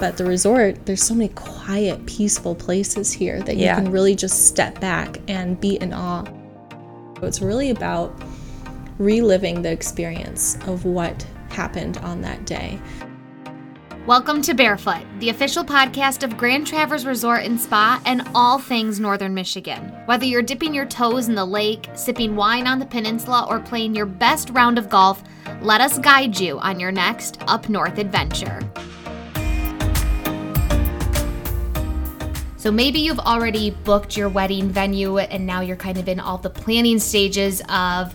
but the resort, there's so many quiet, peaceful places here that you can really just step back and be in awe. It's really about reliving the experience of what happened on that day. Welcome to Barefoot, the official podcast of Grand Traverse Resort and Spa and all things Northern Michigan. Whether you're dipping your toes in the lake, sipping wine on the peninsula, or playing your best round of golf, let us guide you on your next up north adventure. So maybe you've already booked your wedding venue and now you're kind of in all the planning stages of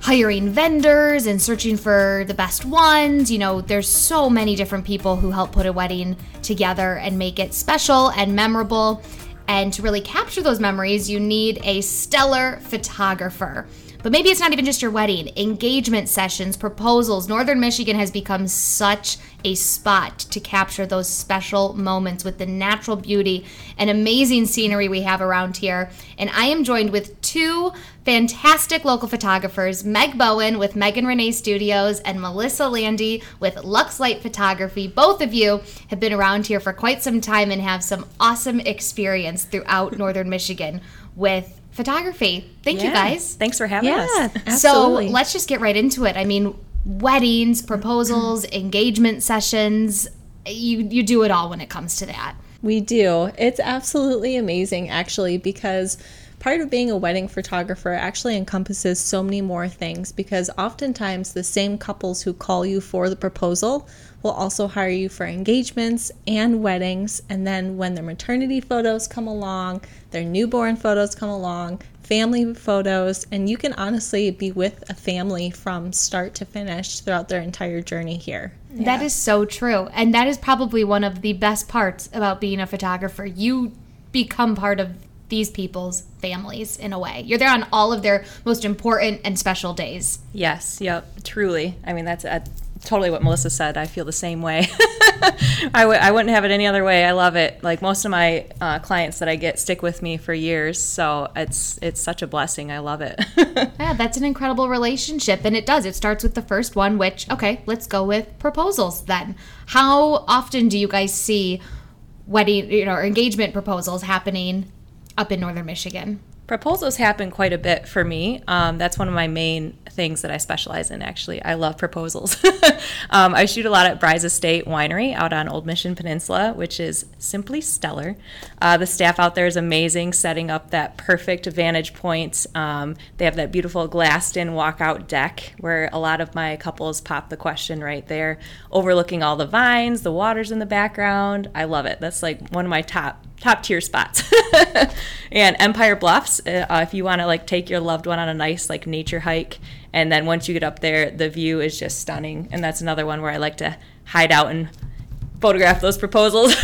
hiring vendors and searching for the best ones. You know, there's so many different people who help put a wedding together and make it special and memorable. And to really capture those memories, you need a stellar photographer. But maybe it's not even just your wedding, engagement sessions, proposals. Northern Michigan has become such a spot to capture those special moments with the natural beauty and amazing scenery we have around here. And I am joined with two fantastic local photographers Meg Bowen with Megan Renee Studios and Melissa Landy with Lux Light Photography. Both of you have been around here for quite some time and have some awesome experience throughout Northern Michigan with photography. Thank you guys. Thanks for having Yeah, us. absolutely. So let's just get right into it. I mean, weddings, proposals, mm-hmm. engagement sessions, you you do it all when it comes to that. We do. It's absolutely amazing, actually, because part of being a wedding photographer actually encompasses so many more things. Because oftentimes, the same couples who call you for the proposal will also hire you for engagements and weddings. And then, when their maternity photos come along, their newborn photos come along, family photos, and you can honestly be with a family from start to finish throughout their entire journey here. That is so true. And that is probably one of the best parts about being a photographer. You become part of these people's families in a way. You're there on all of their most important and special days. Yes, yep, truly. I mean, that's uh, totally what Melissa said. I feel the same way. I w- I wouldn't have it any other way. I love it. Like most of my uh, clients that I get stick with me for years, so it's it's such a blessing. I love it. Yeah, that's an incredible relationship. And it does. It starts with the first one, which, okay, let's go with proposals then. How often do you guys see wedding, you know, or engagement proposals happening up in northern Michigan? Proposals happen quite a bit for me. Um, that's one of my main things that I specialize in, actually. I love proposals. um, I shoot a lot at Brys Estate Winery out on Old Mission Peninsula, which is simply stellar. Uh, the staff out there is amazing, setting up that perfect vantage point. Um, they have that beautiful glassed in walkout deck where a lot of my couples pop the question right there, overlooking all the vines, the waters in the background. I love it. That's like one of my top top tier spots. and Empire Bluffs, uh, if you want to like take your loved one on a nice like nature hike, and then once you get up there, the view is just stunning. And that's another one where I like to hide out and photograph those proposals.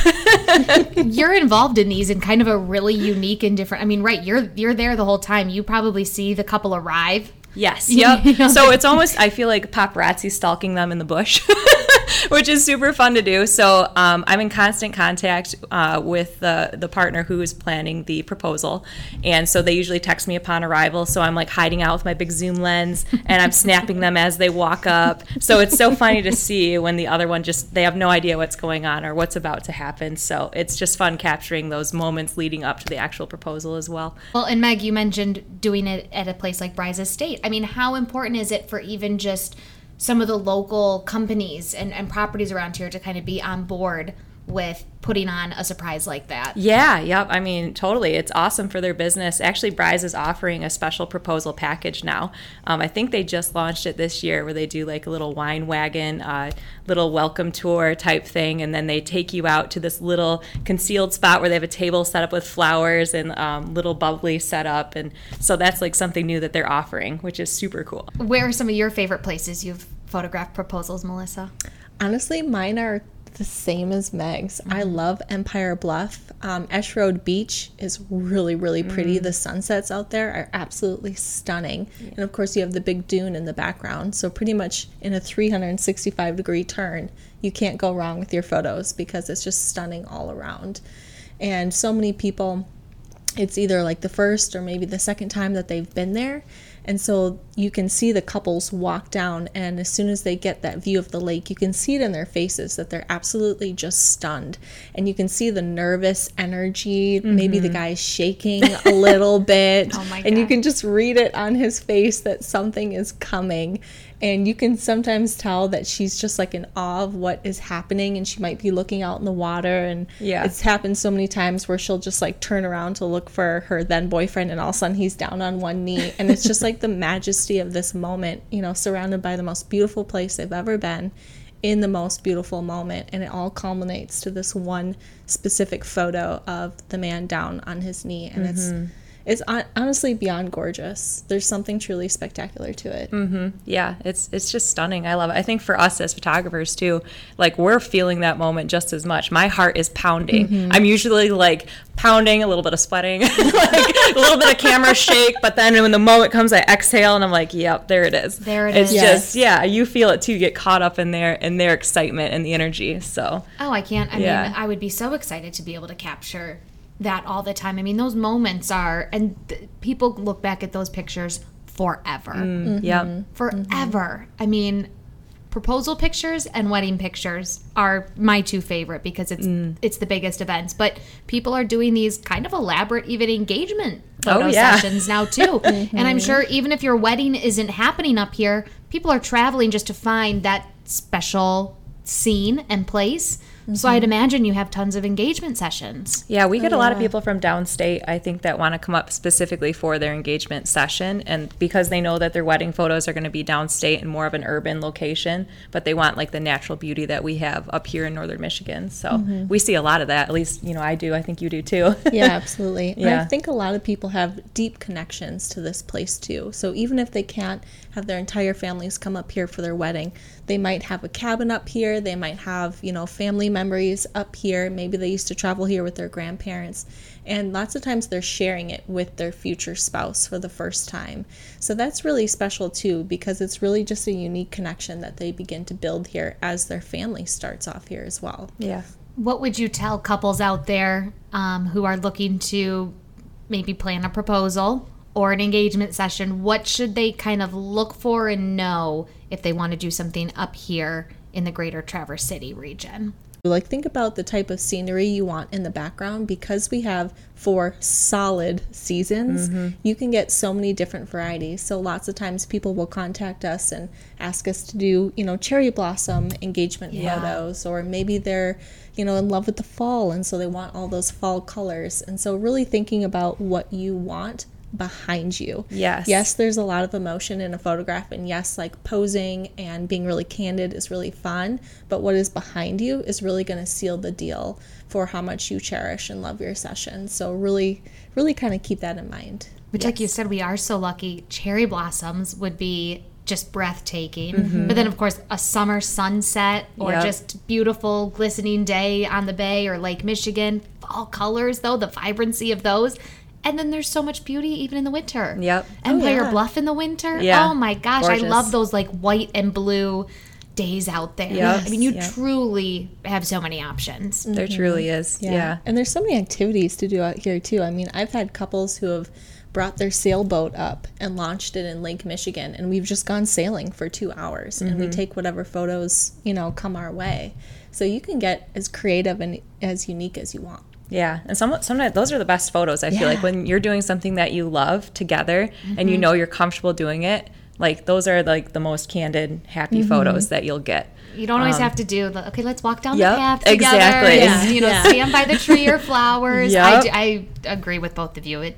You're involved in these in kind of a really unique and different. I mean, right? You're you're there the whole time. You probably see the couple arrive. Yes. You Yep. know, so it's almost I feel like paparazzi stalking them in the bush, which is super fun to do. So um, I'm in constant contact uh, with the the partner who is planning the proposal, and so they usually text me upon arrival. So I'm like hiding out with my big zoom lens, and I'm snapping them as they walk up. So it's so funny to see when the other one just they have no idea what's going on or what's about to happen. So it's just fun capturing those moments leading up to the actual proposal as well. Well, and Meg, you mentioned doing it at a place like Brys Estate. I mean, how important is it for even just some of the local companies and, and properties around here to kind of be on board with putting on a surprise like that? Yeah, yep. I mean, totally. It's awesome for their business. Actually, Brys is offering a special proposal package now. Um, I think they just launched it this year where they do like a little wine wagon, uh, little welcome tour type thing. And then they take you out to this little concealed spot where they have a table set up with flowers and um, little bubbly set up. And so that's like something new that they're offering, which is super cool. Where are some of your favorite places you've photographed proposals, Melissa? Honestly, mine are the same as Meg's. I love Empire Bluff. Um, Esch Road Beach is really, really pretty. The sunsets out there are absolutely stunning. And of course, you have the big dune in the background. So, pretty much in a 365 degree turn, you can't go wrong with your photos because it's just stunning all around. And so many people, it's either like the first or maybe the second time that they've been there And so you can see the couples walk down, and as soon as they get that view of the lake, you can see it in their faces that they're absolutely just stunned. And you can see the nervous energy. Maybe the mm-hmm. guy's shaking a little bit. Oh my and you can just read it on his face that something is coming. And you can sometimes tell that she's just like in awe of what is happening, and she might be looking out in the water. And Yeah. it's happened so many times where she'll just like turn around to look for her then boyfriend, and all of a sudden he's down on one knee. And it's just like the majesty of this moment, you know, surrounded by the most beautiful place they've ever been in the most beautiful moment. And it all culminates to this one specific photo of the man down on his knee. And it's it's hon- honestly beyond gorgeous. There's something truly spectacular to it. Mm-hmm. Yeah, it's it's just stunning. I love it. I think for us as photographers too, like we're feeling that moment just as much. My heart is pounding. Mm-hmm. I'm usually like pounding, a little bit of sweating, like a little bit of camera shake, but then when the moment comes, I exhale and I'm like, "Yep, there it is." There it it's is. just yeah, you feel it too. You get caught up in their in their excitement and the energy. So Oh, I can't. I Yeah. mean, I would be so excited to be able to capture that all the time. I mean, those moments are, and th- people look back at those pictures forever. Mm, mm-hmm. yeah, mm-hmm. Forever. I mean, proposal pictures and wedding pictures are my two favorite because it's mm. it's the biggest events. But people are doing these kind of elaborate, even engagement oh, photo Oh, yeah. sessions now too. And I'm mm-hmm. sure even if your wedding isn't happening up here, people are traveling just to find that special scene and place. So I'd mm-hmm. imagine you have tons of engagement sessions. Yeah, we get a lot of oh, people from downstate, I think, that want to come up specifically for their engagement session. And because they know that their wedding photos are going to be downstate and more of an urban location, but they want like the natural beauty that we have up here in northern Michigan. So mm-hmm. we see a lot of that. At least, you know, I do. I think you do too. yeah, absolutely. And I think a lot of people have deep connections to this place too. So even if they can't have their entire families come up here for their wedding, they might have a cabin up here. They might have, you know, family memories up here. Maybe they used to travel here with their grandparents. And lots of times they're sharing it with their future spouse for the first time. So that's really special too, because it's really just a unique connection that they begin to build here as their family starts off here as well. yeah. What would you tell couples out there um, who are looking to maybe plan a proposal or an engagement session? What should they kind of look for and know if they want to do something up here in the greater Traverse City region? Like, think about the type of scenery you want in the background because we have four solid seasons. Mm-hmm. You can get so many different varieties. So, lots of times people will contact us and ask us to do, you know, cherry blossom engagement Yeah. photos, or maybe they're, you know, in love with the fall and so they want all those fall colors. And so, really thinking about what you want behind you. Yes. Yes, there's a lot of emotion in a photograph, and yes, like posing and being really candid is really fun, but what is behind you is really going to seal the deal for how much you cherish and love your session. So, really, really kind of keep that in mind. Which, like you said, we are so lucky. Cherry blossoms would be just breathtaking. Mm-hmm. But then, of course, a summer sunset or Yep. just beautiful, glistening day on the bay or Lake Michigan. Fall colors, though, the vibrancy of those. And then there's so much beauty even in the winter. Yep. Oh, Empire yeah. Bluff in the winter. Yeah. Oh my gosh, I love those like white and blue days out there. Yes. I mean, you Yeah. truly have so many options. There mm-hmm. truly is. Yeah. And there's so many activities to do out here, too. I mean, I've had couples who have brought their sailboat up and launched it in Lake Michigan, and we've just gone sailing for two hours, and we mm-hmm. take whatever photos, you know, come our way. So, you can get as creative and as unique as you want. Yeah, and some sometimes those are the best photos. I feel like when you're doing something that you love together and Mm-hmm. you know you're comfortable doing it. Like those are like the most candid, happy Mm-hmm. photos that you'll get. You don't always have to do the okay. Let's walk down Um, Yep, the path together. exactly. Yeah, you know, Yeah. stand by the tree or flowers. I, Yep. d- I agree with both of you. It,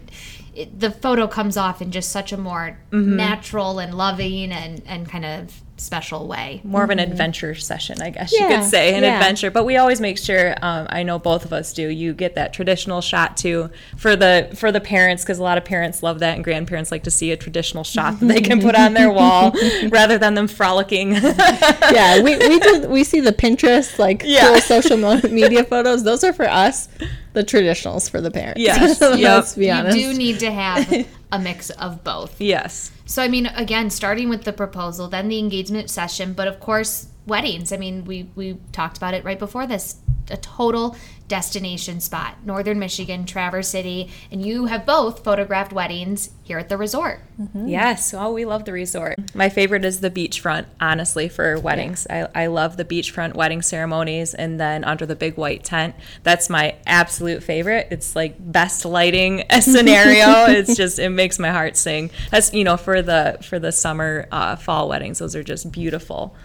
it the photo comes off in just such a more Mm-hmm. natural and loving and and kind of special way. More of an adventure session, I guess you could say, an yeah. adventure. But we always make sure. Um, I know both of us do. You get that traditional shot too for the for the parents because a lot of parents love that and grandparents like to see a traditional shot that they can put on their wall rather than them frolicking. yeah, we, we do we see the Pinterest like Yeah. cool social mo- media photos. Those are for us. The traditionals for the parents. Yes, let's yep. be You honest. do need to have a mix of both. yes. So I mean, again, starting with the proposal, then the engagement session, but of course, weddings. I mean, we we talked about it right before this. a total destination spot. Northern Michigan, Traverse City, and you have both photographed weddings here at the resort. Yes. Oh, we love the resort. My favorite is the beachfront, honestly, for weddings. I, I love the beachfront wedding ceremonies and then under the big white tent. That's my absolute favorite. It's like best lighting scenario. it's just it makes my heart sing. That's you know for the for the summer uh, fall weddings. Those are just beautiful.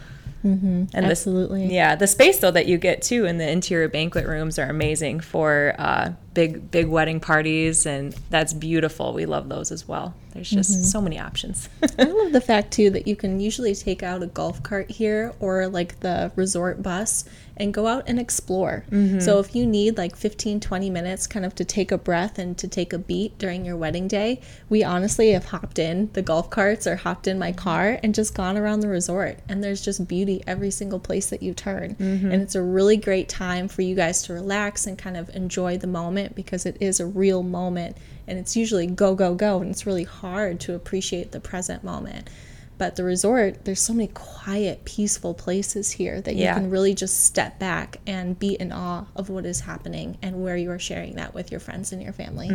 And this- Absolutely. yeah, the space though that you get too in the interior banquet rooms are amazing for uh, big big wedding parties, and that's beautiful. We love those as well. There's just mm-hmm. so many options. I love the fact too that you can usually take out a golf cart here or like the resort bus and go out and explore. Mm-hmm. So if you need like 15 20 minutes kind of to take a breath and to take a beat during your wedding day, we honestly have hopped in the golf carts or hopped in my car and just gone around the resort and there's just beauty every single place that you turn. Mm-hmm. And it's a really great time for you guys to relax and kind of enjoy the moment because it is a real moment and it's usually go go go and it's really hard to appreciate the present moment but the resort there's so many quiet peaceful places here that you can really just step back and be in awe of what is happening and where you are sharing that with your friends and your family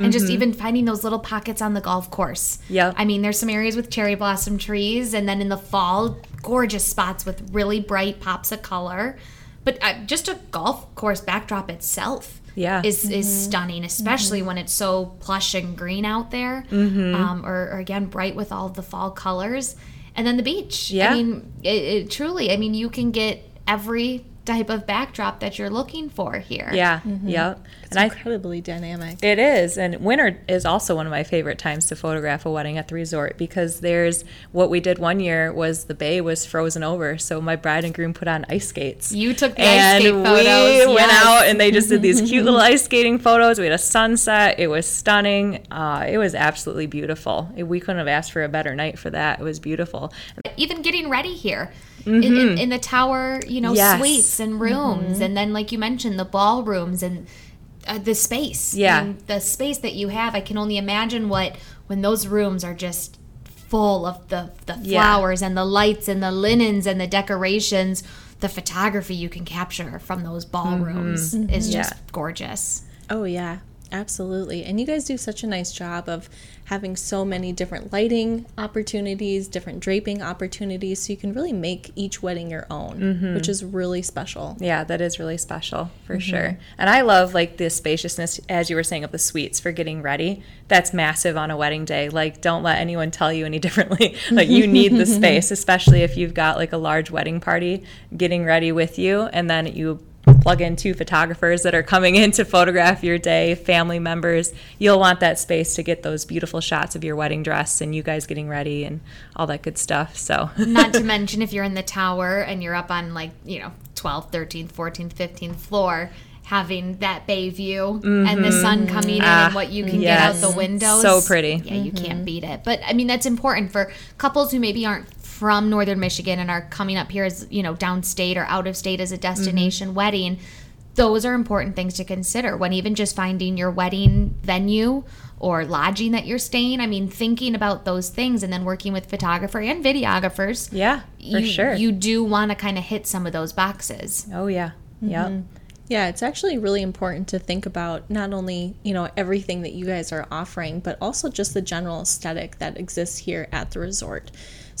and just even finding those little pockets on the golf course. Yeah. I mean, there's some areas with cherry blossom trees, and then in the fall, gorgeous spots with really bright pops of color. But uh, just a golf course backdrop itself. Yeah. Is, is stunning, especially when it's so plush and green out there, Mm-hmm. um, or, or again bright with all the fall colors, and then the beach. Yeah. I mean, it, it truly. I mean, you can get every type of backdrop that you're looking for here. yeah, yep. it's And I incredibly dynamic It is, and winter is also one of my favorite times to photograph a wedding at the resort because there's what we did one year was the bay was frozen over, so my bride and groom put on ice skates. You took the ice and photos. we photos, went out and they just did these cute little ice skating photos. We had a sunset. It was stunning. Uh, it was absolutely beautiful. We couldn't have asked for a better night for that. It was beautiful. even getting ready here in, in, in the tower, you know, Mm-hmm. Yes. Mm-hmm. suites and rooms, and then like you mentioned, the ballrooms and uh, the space. Yeah. And the space that you have. I can only imagine what when those rooms are just full of the the Yeah. flowers and the lights and the linens and the decorations. The photography you can capture from those ballrooms is just Yeah. gorgeous. Oh, yeah, absolutely. And you guys do such a nice job of having so many different lighting opportunities, different draping opportunities, so you can really make each wedding your own, mm-hmm. which is really special. Yeah, that is really special for mm-hmm. sure. And I love like the spaciousness, as you were saying, of the suites for getting ready. That's massive on a wedding day. Like, don't let anyone tell you any differently. like, you need the space, especially if you've got like a large wedding party getting ready with you, and then you plug in two photographers that are coming in to photograph your day, family members. You'll want that space to get those beautiful shots of your wedding dress and you guys getting ready and all that good stuff. So, Not to mention if you're in the tower and you're up on like, you know, 12th, 13th, 14th, 15th floor, having that bay view and the sun mm-hmm. coming in ah, and what you can get out the windows. So pretty. Yeah, you can't mm-hmm. beat it. But I mean, that's important for couples who maybe aren't from northern Michigan and are coming up here as, you know, downstate or out of state as a destination mm-hmm. wedding. Those are important things to consider when even just finding your wedding venue or lodging that you're staying. I mean, thinking about those things and then working with photographer and videographers yeah, for you, sure. You do want to kind of hit some of those boxes. oh, yeah. Mm-hmm. Yep. Yeah, it's actually really important to think about not only, you know, everything that you guys are offering, but also just the general aesthetic that exists here at the resort.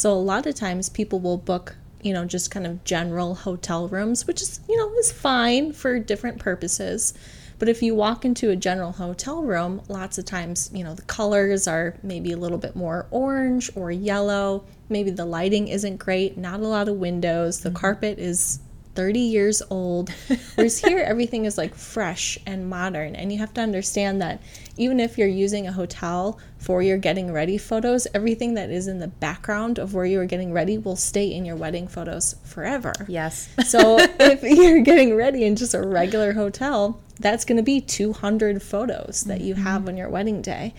So a lot of times people will book, you know, just kind of general hotel rooms, which is, you know, is fine for different purposes. But if you walk into a general hotel room, lots of times, you know, the colors are maybe a little bit more orange or yellow. Maybe the lighting isn't great, not a lot of windows. The mm-hmm. carpet is 30 years old. Whereas here, everything is like fresh and modern. And you have to understand that even if you're using a hotel for your getting ready photos, everything that is in the background of where you are getting ready will stay in your wedding photos forever. Yes. So if you're getting ready in just a regular hotel, that's going to be 200 photos that you mm-hmm. have on your wedding day.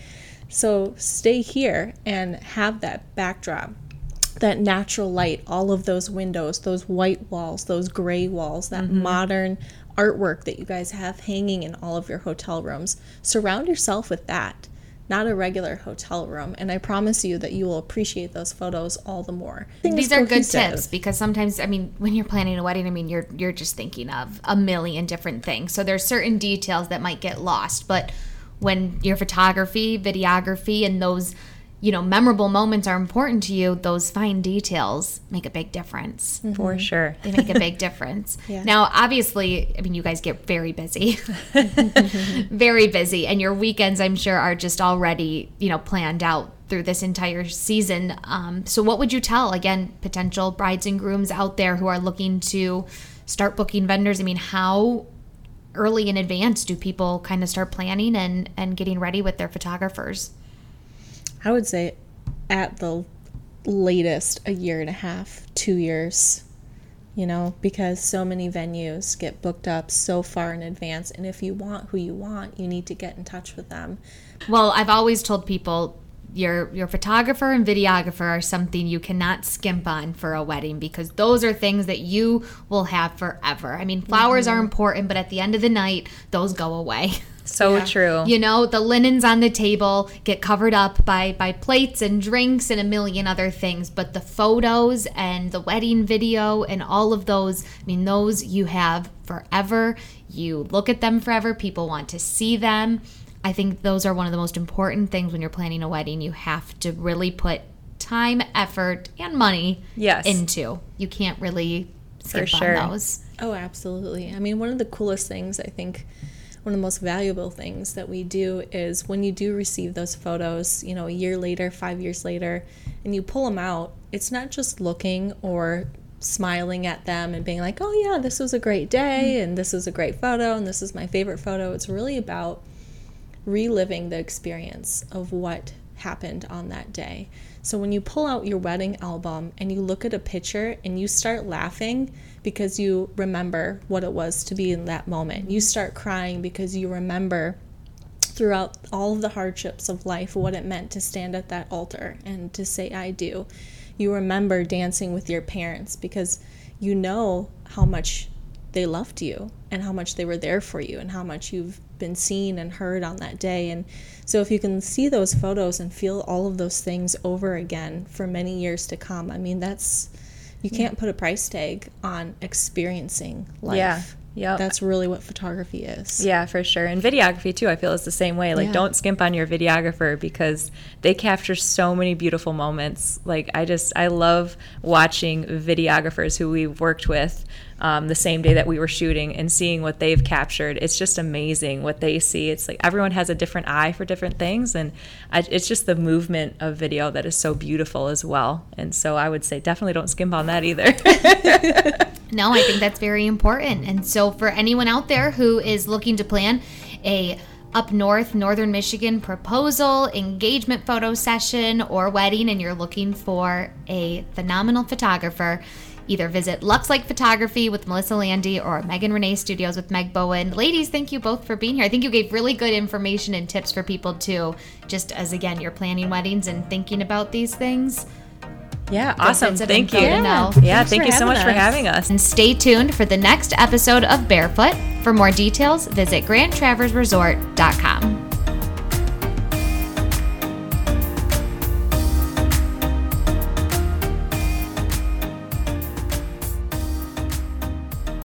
So stay here and have that backdrop, that natural light, all of those windows, those white walls, those gray walls, that mm-hmm. modern artwork that you guys have hanging in all of your hotel rooms. Surround yourself with that. not a regular hotel room. And I promise you that you will appreciate those photos all the more. These are good tips because sometimes, I mean, when you're planning a wedding, I mean, you're you're just thinking of a million different things. So there's certain details that might get lost, but when your photography, videography, and those you know, memorable moments are important to you, those fine details make a big difference. Mm-hmm. For sure. They make a big difference. yeah. Now, obviously, I mean, you guys get very busy, very busy, and your weekends, I'm sure, are just already, you know, planned out through this entire season. Um, so, what would you tell, again, potential brides and grooms out there who are looking to start booking vendors? I mean, how early in advance do people kind of start planning and, and getting ready with their photographers? I would say at the latest a year and a half, two years, you know, because so many venues get booked up so far in advance. And if you want who you want, you need to get in touch with them. Well, I've always told people your your photographer and videographer are something you cannot skimp on for a wedding because those are things that you will have forever. I mean, flowers mm-hmm. are important, but at the end of the night, those go away. So yeah. true. You know, the linens on the table get covered up by by plates and drinks and a million other things, but the photos and the wedding video and all of those, I mean, those you have forever. You look at them forever. People want to see them. I think those are one of the most important things when you're planning a wedding. You have to really put time, effort, and money yes. into. You can't really skip For sure. on those. Oh, absolutely. I mean, one of the coolest things I think one of the most valuable things that we do is when you do receive those photos, you know, a year later, five years later, and you pull them out, it's not just looking or smiling at them and being like, oh, yeah, this was a great day, mm-hmm. and this was a great photo, and this is my favorite photo. It's really about reliving the experience of what happened on that day. So when you pull out your wedding album and you look at a picture and you start laughing, because you remember what it was to be in that moment. You start crying because you remember throughout all of the hardships of life what it meant to stand at that altar and to say, I do. You remember dancing with your parents because you know how much they loved you and how much they were there for you and how much you've been seen and heard on that day. And so, if you can see those photos and feel all of those things over again for many years to come, I mean, that's you can't put a price tag on experiencing life. Yeah. Yeah. That's really what photography is. Yeah, for sure. And videography too, I feel is the same way. Like yeah. don't skimp on your videographer because they capture so many beautiful moments. Like I just I love watching videographers who we've worked with um, the same day that we were shooting and seeing what they've captured. It's just amazing what they see. It's like everyone has a different eye for different things, and I, it's just the movement of video that is so beautiful as well. And so I would say definitely don't skimp on that either. no, I think that's very important. And so for anyone out there who is looking to plan a up north, northern Michigan proposal, engagement photo session, or wedding, and you're looking for a phenomenal photographer, Either visit Lux Light Photography with Melissa Landy or Megan Renee Studios with Meg Bowen. Ladies, thank you both for being here. I think you gave really good information and tips for people too, just as again, you're planning weddings and thinking about these things. Yeah, awesome. Thank you. Yeah, yeah thank you so much us. for having us. And stay tuned for the next episode of Barefoot. For more details, visit grandtraverseresort.com.